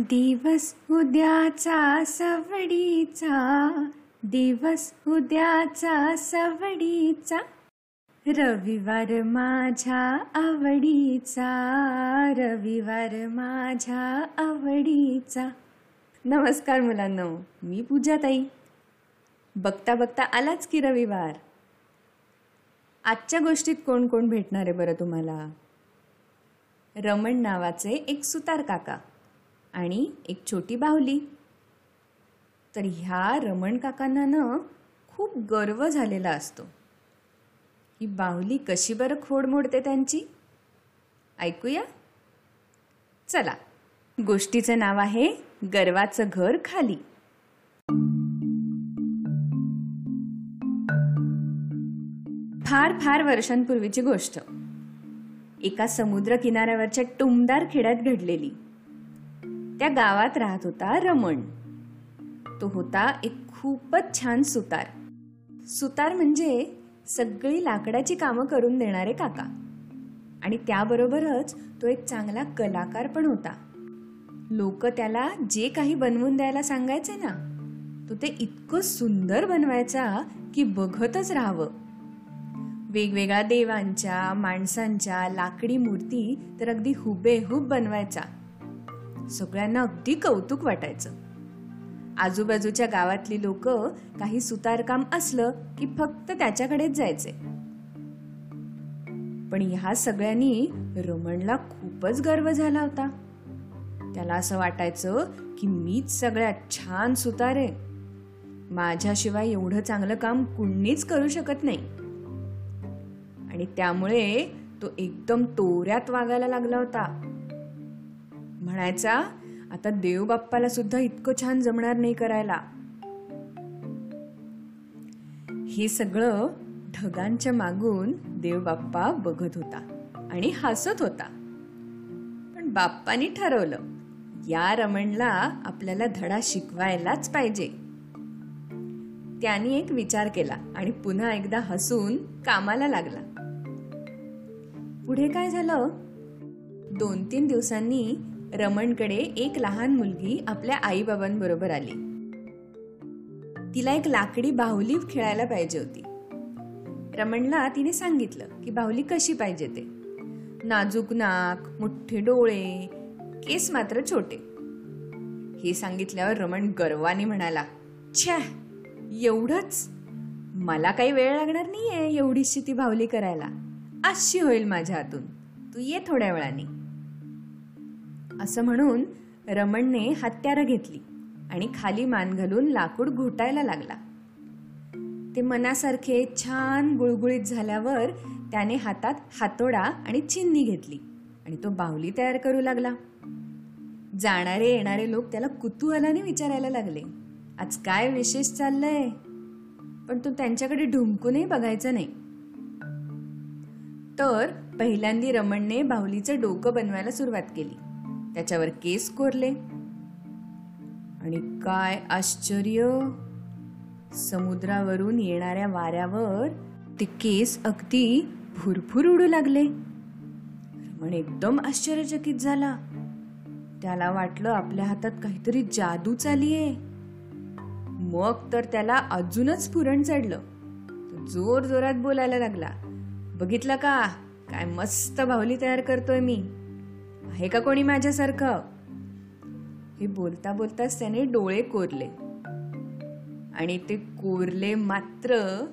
दिवस उद्याचा सवडीचा दिवस उद्याचा सवडीचा रविवार माझ्या आवडीचा रविवार माझ्या आवडीचा. नमस्कार मुलांनो मी पूजा ताई बघता बघता आलाच की रविवार. आजच्या गोष्टीत कोण कोण भेटणार आहे बरं तुम्हाला? रमण नावाचे एक सुतार काका. आणि एक छोटी बाहुली. तर ह्या रमण काकांना ना खूप गर्व झालेला असतो. ही बाहुली कशी बरं खोड मोडते त्यांची? ऐकूया? चला गोष्टीचं नाव आहे गर्वाचं घर खाली. फार फार वर्षांपूर्वीची गोष्ट. एका समुद्र किनाऱ्यावरच्या टुमदार खेड्यात घडलेली. त्या गावात राहत होता रमण. तो होता एक खूपच छान सुतार. सुतार म्हणजे सगळी लाकडाची कामं करून देणारे काका. आणि त्याबरोबरच तो एक चांगला कलाकार पण होता. लोक त्याला जे काही बनवून द्यायला सांगायचे ना तो ते इतकं सुंदर बनवायचा की बघतच राहावं. वेगवेगळ्या देवांच्या माणसांच्या लाकडी मूर्ती तर अगदी हुबेहूब बनवायचा. सगळ्यांना अगदी कौतुक वाटायचं. आजूबाजूच्या गावातली लोक काही सुतारकाम असलं की फक्त त्याच्याकडेच जायचे. पण ह्या सगळ्यांनी रमणला खूपच गर्व झाला होता. त्याला असं वाटायचं की मीच सगळ्यात छान सुतार. आहे माझ्याशिवाय एवढं चांगलं काम कुणीच करू शकत नाही. आणि त्यामुळे तो एकदम तोऱ्यात वागायला लागला होता. म्हणायचा आता देवबाप्पाला सुद्धा इतकं छान जमणार नाही करायला. हे सगळं ढगांच्या मागून देवबाप्पा बघत होता आणि हसत होता. पण बाप्पानी ठरवलं या रमणला आपल्याला धडा शिकवायलाच पाहिजे. त्याने एक विचार केला आणि पुन्हा एकदा हसून कामाला लागला. पुढे काय झालं? दोन तीन दिवसांनी रमणकडे एक लहान मुलगी आपल्या आईबाबांबरोबर आली. तिला एक लाकडी बाहुली खेळायला पाहिजे होती. रमणला तिने सांगितलं की बाहुली कशी पाहिजे ते. नाजूक नाक मोठे डोळे केस मात्र छोटे. हे सांगितल्यावर रमण गर्वाने म्हणाला छ्या एवढंच? मला काही वेळ लागणार नाहीये एवढीशी ती बाहुली करायला. अशी होईल माझ्या हातून. तू ये थोड्या वेळाने. असं म्हणून रमणने हत्यारं घेतली आणि खाली मान घालून लाकूड घोटायला लागला. ते मनासारखे छान गुळगुळीत झाल्यावर त्याने हातात हातोडा आणि चिन्नी घेतली आणि तो बाहुली तयार करू लागला. जाणारे येणारे लोक त्याला कुतूहलाने विचारायला लागले आज काय विशेष चाललंय? पण तो त्यांच्याकडे ढुंकूनही बघायचं नाही. तर पहिल्यांदी रमणने बाहुलीचं डोकं बनवायला सुरुवात केली. त्याच्यावर केस कोरले. आणि काय आश्चर्य! समुद्रावरून येणाऱ्या वाऱ्यावर ते केस अगदी भुरभुर उडू लागले. रमण एकदम आश्चर्यचकित झाला. त्याला वाटलं आपल्या हातात काहीतरी जादू चालीये. मग तर त्याला अजूनच पुरण चढलं. तो जोर जोरात बोलायला लागला. बघितलं का? काय मस्त बाहुली तयार करतोय मी. आहे का कोणी माझ्यासारखं? हे बोलता बोलताच त्याने डोळे कोरले. आणि ते कोरले मात्र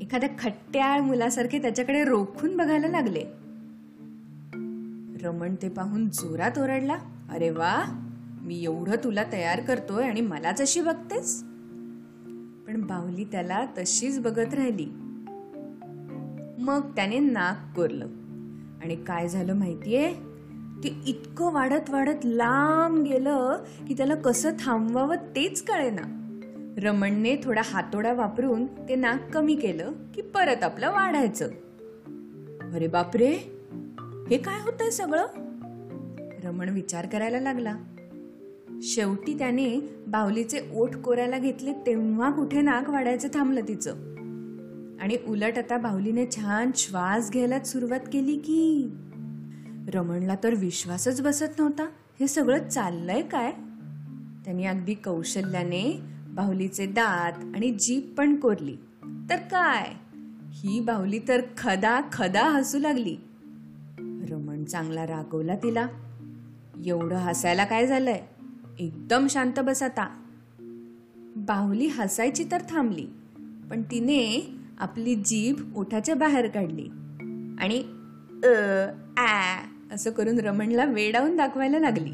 एखाद्या खट्ट्याळ मुलासारखे त्याच्याकडे रोखून बघायला लागले. रमण ते पाहून जोरात ओरडला अरे वा मी एवढं तुला तयार करतोय आणि मलाच अशी बघतेस? पण बाहुली त्याला तशीच बघत राहिली. मग त्याने नाक कोरलं. आणि काय झालं माहितीये? ते इतकं वाढत वाढत लांब गेलं की त्याला कसं थांबवावं तेच कळेना. रमणने थोडा हातोडा वापरून ते नाक कमी केलं की परत आपलं वाढायचं. अरे बापरे! हे काय होतंय सगळं? रमण विचार करायला लागला. शेवटी त्याने बाहुलीचे ओठ कोरायला घेतले तेव्हा कुठे नाक वाढायचं थांबलं तिचं. आणि उलट आता बाहुलीने छान श्वास घ्यायला सुरुवात केली की रमणला तर विश्वासच बसत नव्हता. हे सगळं चाललंय काय? त्यांनी अगदी कौशल्याने बाहुलीचे दात आणि जीभ पण कोरली. तर काय? ही बाहुली तर खदा खदा हसू लागली. रमण चांगला रागवला तिला. एवढं हसायला काय झालंय? एकदम शांत बस आता. बाहुली हसायची तर थांबली पण तिने आपली जीभ ओठाच्या बाहेर काढली आणि अ आ असं करून रमणला वेडावून दाखवायला लागली.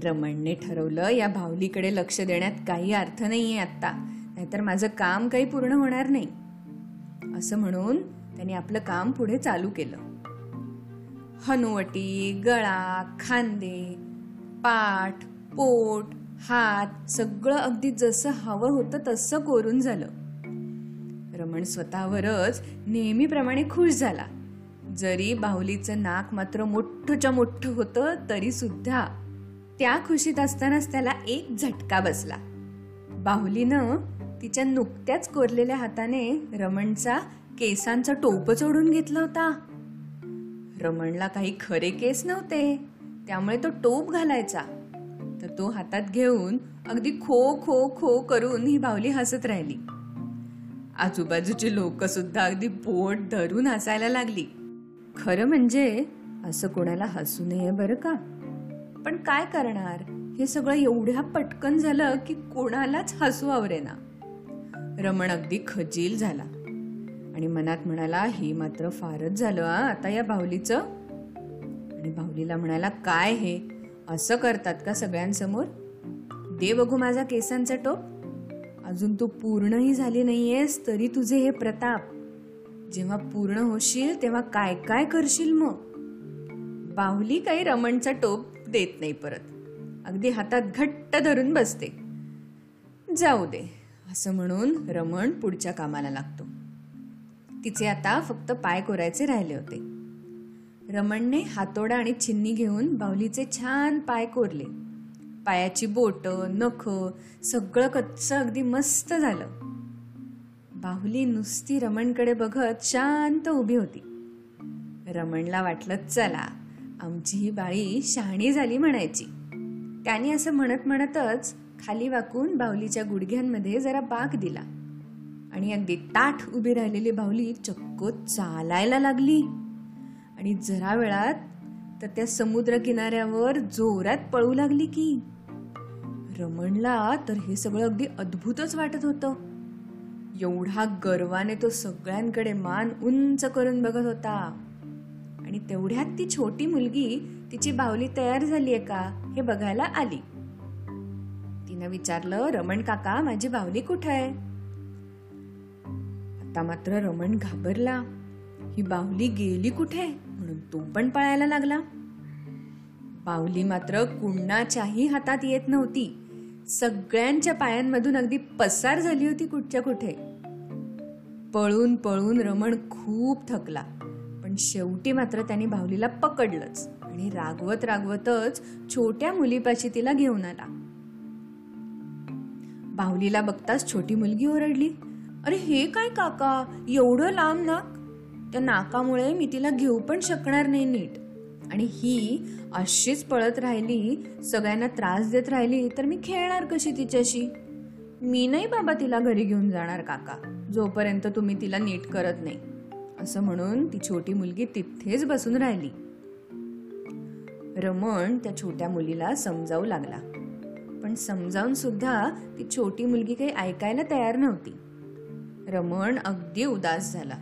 रमणने ठरवलं या भावलीकडे लक्ष देण्यात काही अर्थ नाहीये आत्ता. नाहीतर माझं काम काही पूर्ण होणार नाही. असं म्हणून त्याने आपलं काम पुढे चालू केलं. हनुवटी गळा खांदे पाठ पोट हात सगळं अगदी जसं हवं होतं तसं कोरून झालं. रमण स्वतःवरच नेहमीप्रमाणे खुश झाला. जरी बाहुलीचं नाक मात्र मोठंच्या मोठं होतं तरीसुद्धा त्या खुशीत असतानाच त्याला एक झटका बसला. बाहुलीनं तिच्या नुकत्याच कोरलेल्या हाताने रमणचा केसांचा टोप चोडून घेतला होता. रमणला काही खरे केस नव्हते त्यामुळे तो टोप घालायचा. तर तो हातात घेऊन अगदी खो खो खो करून ही बाहुली हसत राहिली. आजूबाजूची लोक सुद्धा अगदी बोट धरून हसायला लागली. खरं म्हणजे असं कोणाला हसू नये बरं का. पण काय करणार? हे सगळं एवढ्या पटकन झालं की कोणालाच हसू आवरेना रमण अगदी खजील झाला. आणि मनात म्हणाला हे मात्र फारच झालं आ आता या बाहुलीचं. आणि बाहुलीला म्हणाला काय हे? असं करतात का सगळ्यांसमोर? दे बघू माझा केसांचा टोप. अजून तू पूर्णही झाली नाहीयेस तरी तुझे हे प्रताप जेव्हा पूर्ण होशील तेव्हा काय काय करशील मग? बाहुली काही रमणचा टोप देत नाही परत. अगदी हातात घट्ट धरून बसते. जाऊ दे असं म्हणून रमण पुढच्या कामाला लागतो. तिचे आता फक्त पाय कोरायचे राहिले होते. रमणने हातोडा आणि छिन्नी घेऊन बाहुलीचे छान पाय कोरले. पायाची बोट नख सगळं कच्चं अगदी मस्त झालं. बाहुली नुसती रमणकडे बघत शांत उभी होती. रमणला वाटलं चला आमची ही बाळी शहाणी झाली म्हणायची. त्याने असं म्हणत म्हणतच खाली वाकून बाहुलीच्या गुडघ्यांमध्ये जरा बाक दिला आणि अगदी ताठ उभी राहिलेली बाहुली चक्क चालायला लागली. आणि जरा वेळात तर त्या समुद्र किनाऱ्यावर जोरात पळू लागली की. रमणला तर हे सगळं अगदी अद्भुतच वाटत होतं. एवढा गर्वाने तो सगळ्यांकडे मान उंच करून बघत होता. आणि तेवढ्यात ती छोटी मुलगी तिची बावली तयार झाली आहे का हे बघायला आली. तिनं विचारलं रमण काका माझी बावली कुठं आहे? आता मात्र रमण घाबरला. ही बाहुली गेली कुठे? म्हणून तो पण पळायला लागला. बाहुली मात्र कुणाच्याही हातात येत नव्हती. सगळ्यांच्या पायांमधून अगदी पसार झाली होती कुठच्या कुठे. पळून पळून रमण खूप थकला पण शेवटी मात्र त्याने बाहुलीला पकडलंच आणि रागवत रागवतच छोट्या मुलीपाशी तिला घेऊन आला. बाहुलीला बघताच छोटी मुलगी ओरडली अरे हे काय काका एवढं लांब नाक? त्या नाकामुळे मी तिला घेऊ पण शकणार नाही नीट. आणि ही अशीच पळत राहिली सगळ्यांना त्रास देत राहिली तर मी खेळणार कशी तिच्याशी? मी नाही बाबा तिला घरी घेऊन जाणार काका. जोपर्यंत तुम्ही तिला नीट करत नाही. असं म्हणून ती छोटी मुलगी तिथेच बसून राहिली. रमण त्या छोट्या मुलीला समजावू लागला. पण समजावून सुद्धा ती छोटी मुलगी काही ऐकायला तयार नव्हती. रमण अगदी उदास झाला.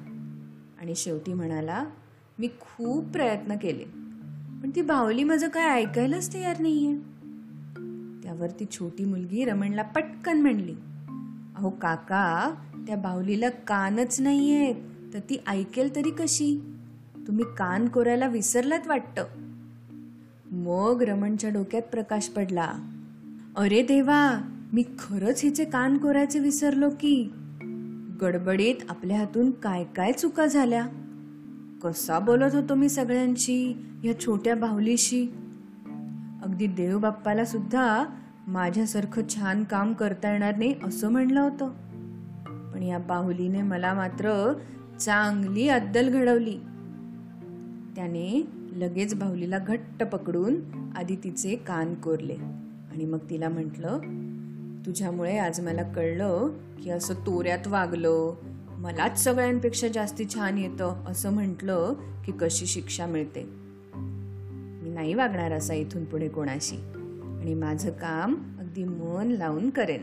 आणि शेवटी म्हणाला मी खूप प्रयत्न केले. पण ती बाहुली माझं काय ऐकायलाच तयार नाहीये. त्यावर ती छोटी मुलगी रमणला पटकन म्हणली अहो काका त्या बाहुलीला कानच नाहीयेत तर ती ऐकेल तरी कशी? तुम्ही कान कोरायला विसरलात वाटतं. मग रमणच्या डोक्यात प्रकाश पडला अरे देवा मी खरंच हिचे कान कोरायचे विसरलो की? गडबडीत आपल्या हातून काय काय चुका झाल्या? कसा बोलत होतो मी सगळ्यांशी या छोट्या बाहुलीशी अगदी देवबाप्पाला सुद्धा माझ्यासारखं छान काम करता येणार नाही असं म्हणलं होतं. पण या बाहुलीने मला मात्र चांगली अद्दल घडवली. त्याने लगेच बाहुलीला घट्ट पकडून आधी तिचे कान कोरले आणि मग तिला म्हटलं तुझ्यामुळे आज मला कळलं की असं तोऱ्यात वागलं मलाच सगळ्यांपेक्षा जास्ती छान येतं असं म्हटलं की कशी शिक्षा मिळते. मी नाही वागणार असा इथून पुढे कोणाशी. आणि माझं काम अगदी मन लावून करेन.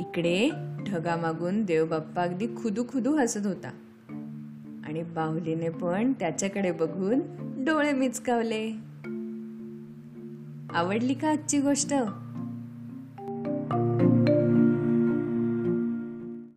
इकडे ढगामागून देवबाप्पा अगदी खुदू खुदू हसत होता. आणि बाहुलीने पण त्याच्याकडे बघून डोळे मिचकावले. आवडली का आजची गोष्ट?